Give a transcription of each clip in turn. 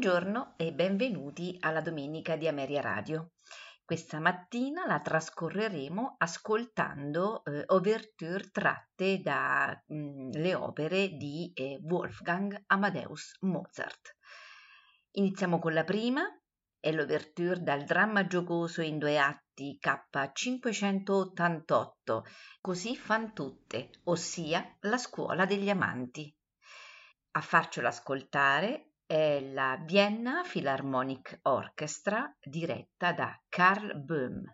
Buongiorno e benvenuti alla domenica di Ameria Radio. Questa mattina la trascorreremo ascoltando eh, ouverture tratte dalle opere di eh, Wolfgang Amadeus Mozart. Iniziamo con la prima, è l'ouverture dal dramma giocoso in due atti K588, Così fan tutte, ossia la scuola degli amanti. A farcelo ascoltare è la Vienna Philharmonic Orchestra diretta da Karl Böhm.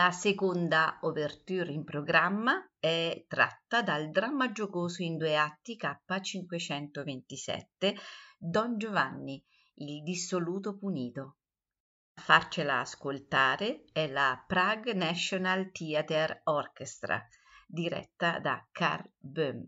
La seconda ouverture in programma è tratta dal dramma giocoso in due atti K527 Don Giovanni, il dissoluto punito. A farcela ascoltare è la Prague National Theatre Orchestra, diretta da Carl Böhm.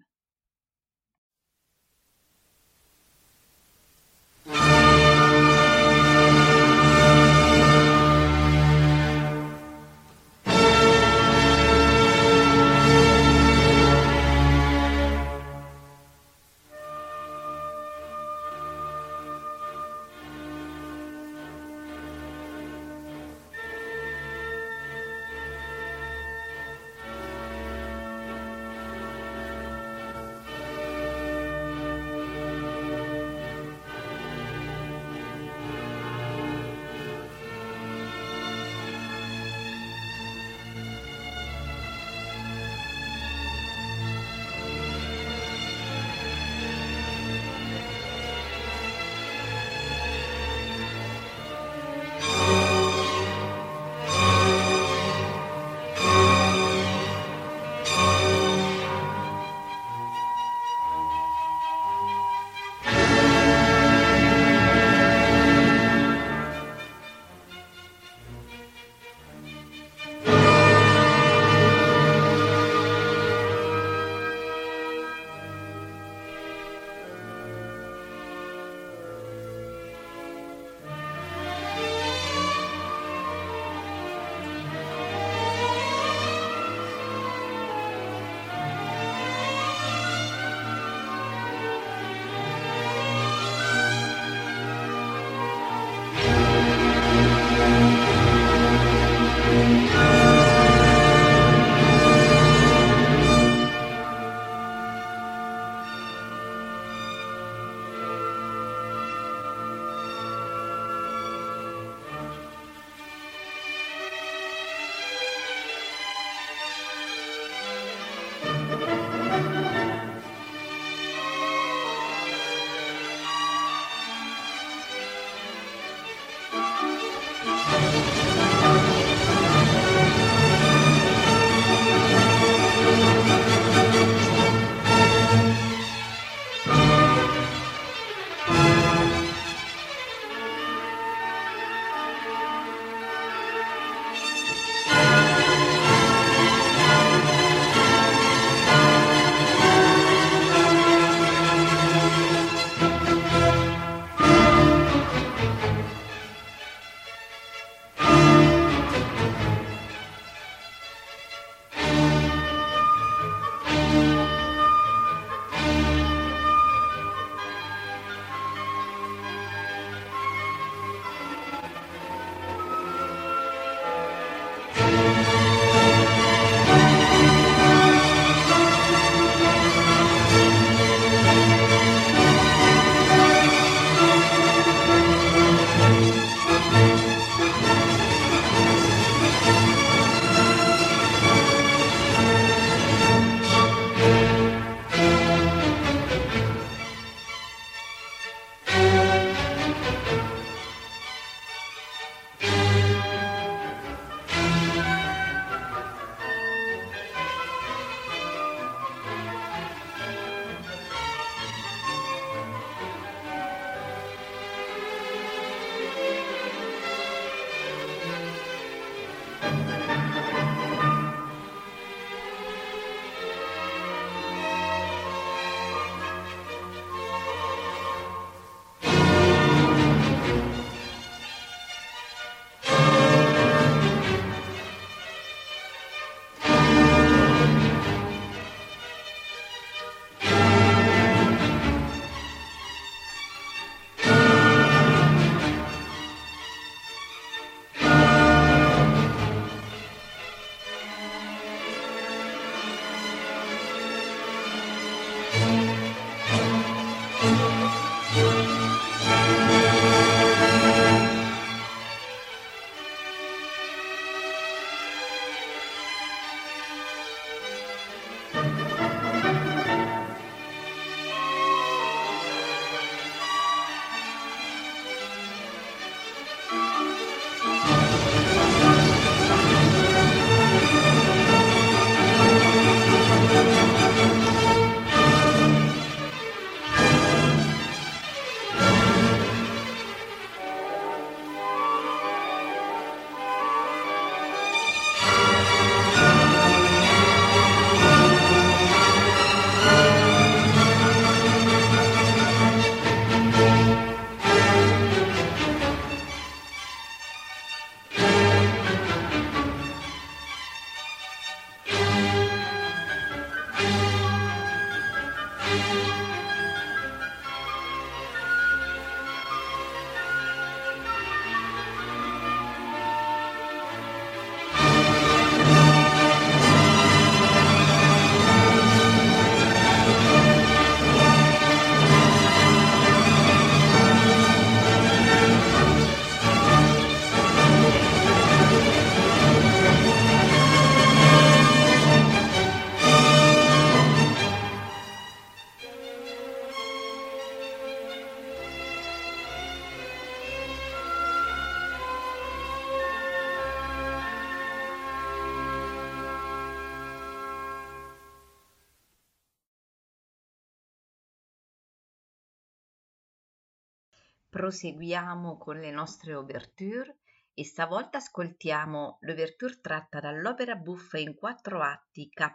Proseguiamo con le nostre ouverture e stavolta ascoltiamo l'ouverture tratta dall'opera buffa in quattro atti K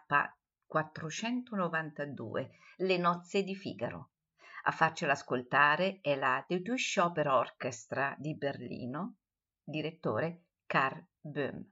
492 Le nozze di Figaro. A farcela ascoltare è la Deutsche Oper Orchestra di Berlino, direttore Karl Böhm.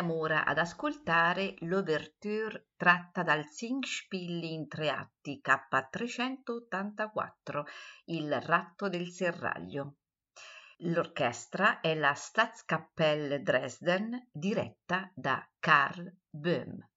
Ora ad ascoltare l'ouverture tratta dal Singspiel in tre atti K384, Il ratto del serraglio. L'orchestra è la Staatskapelle Dresden diretta da Karl Böhm.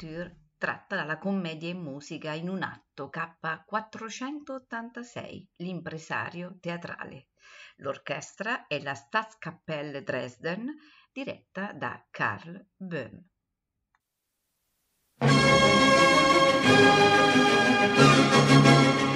Couture tratta dalla commedia in musica in un atto K486, l'impresario teatrale. L'orchestra è la Staatskapelle Dresden, diretta da Karl Böhm. Thank you.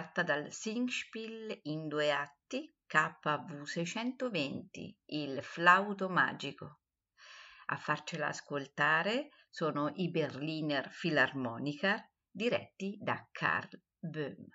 Tratta dal Singspiel in due atti KV 620, il flauto magico. A farcela ascoltare sono i Berliner Philharmoniker diretti da Karl Böhm.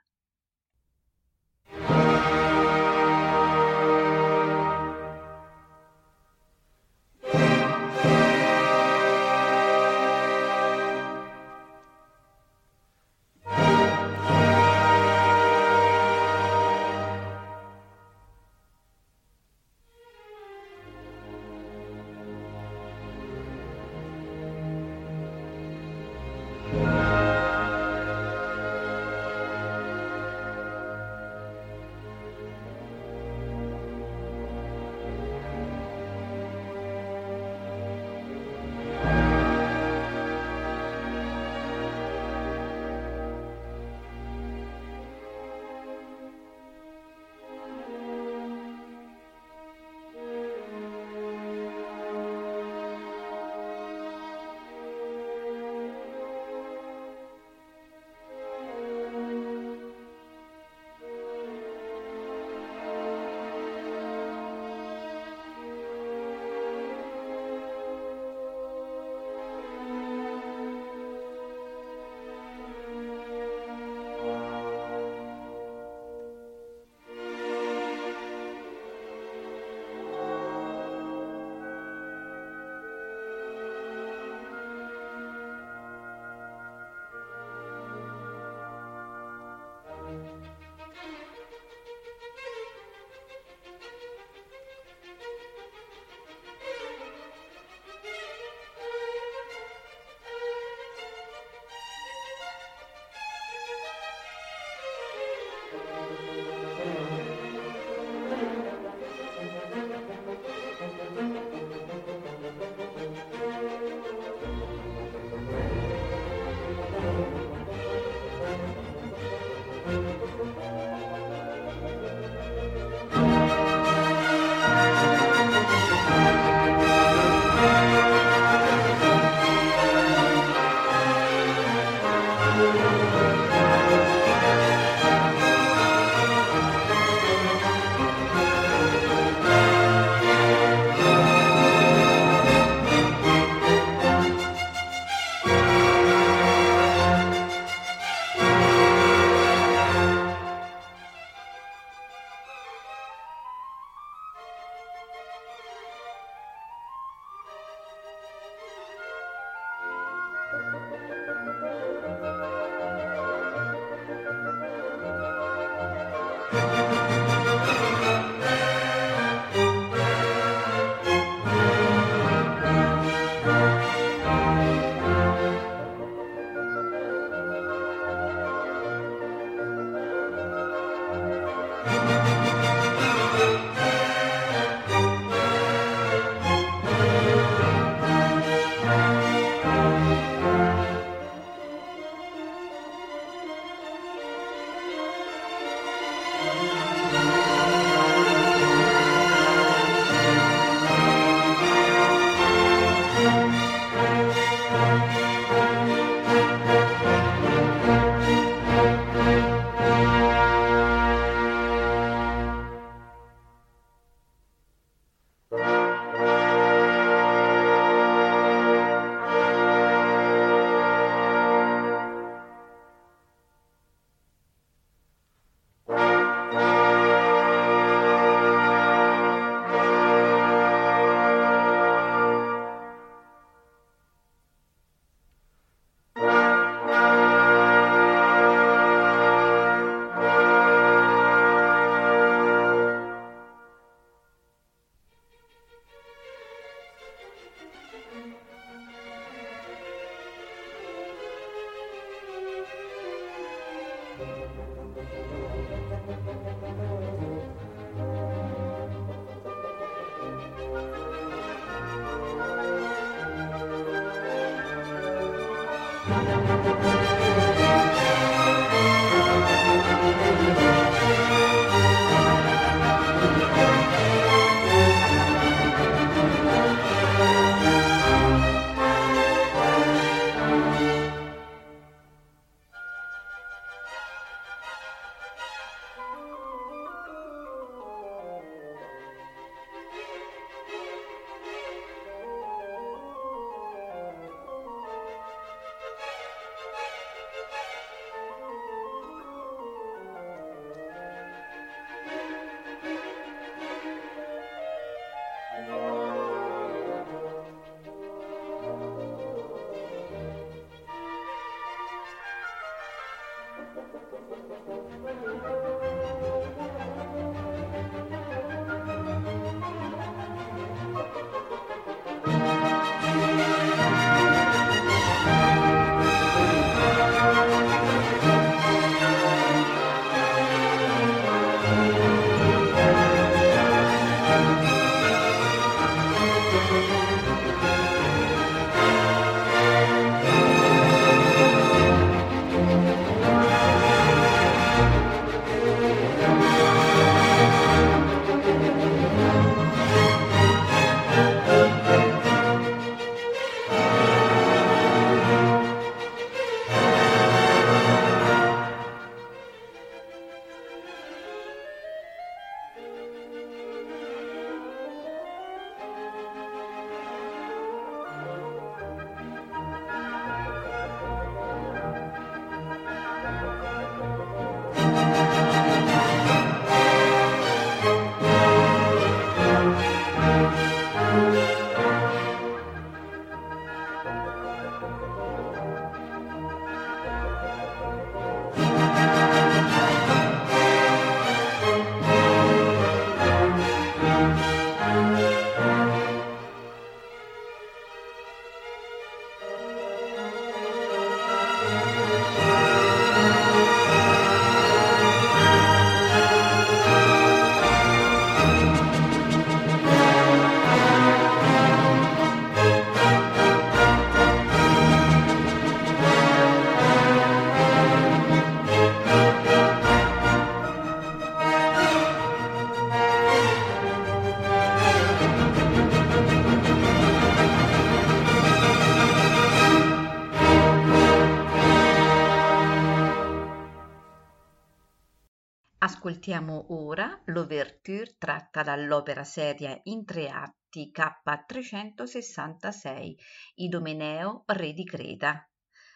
Ascoltiamo ora l'ouverture tratta dall'opera seria in tre atti K366 Idomeneo, re di Creta.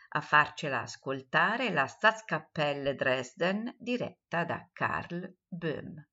A farcela ascoltare la Staatskapelle Dresden diretta da Karl Böhm.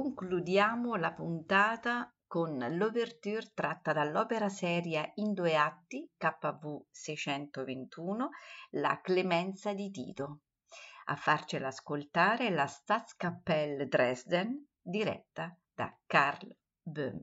Concludiamo la puntata con l'ouverture tratta dall'opera seria in due atti KV 621 La clemenza di Tito. A farcela ascoltare la Staatskapelle Dresden diretta da Karl Böhm.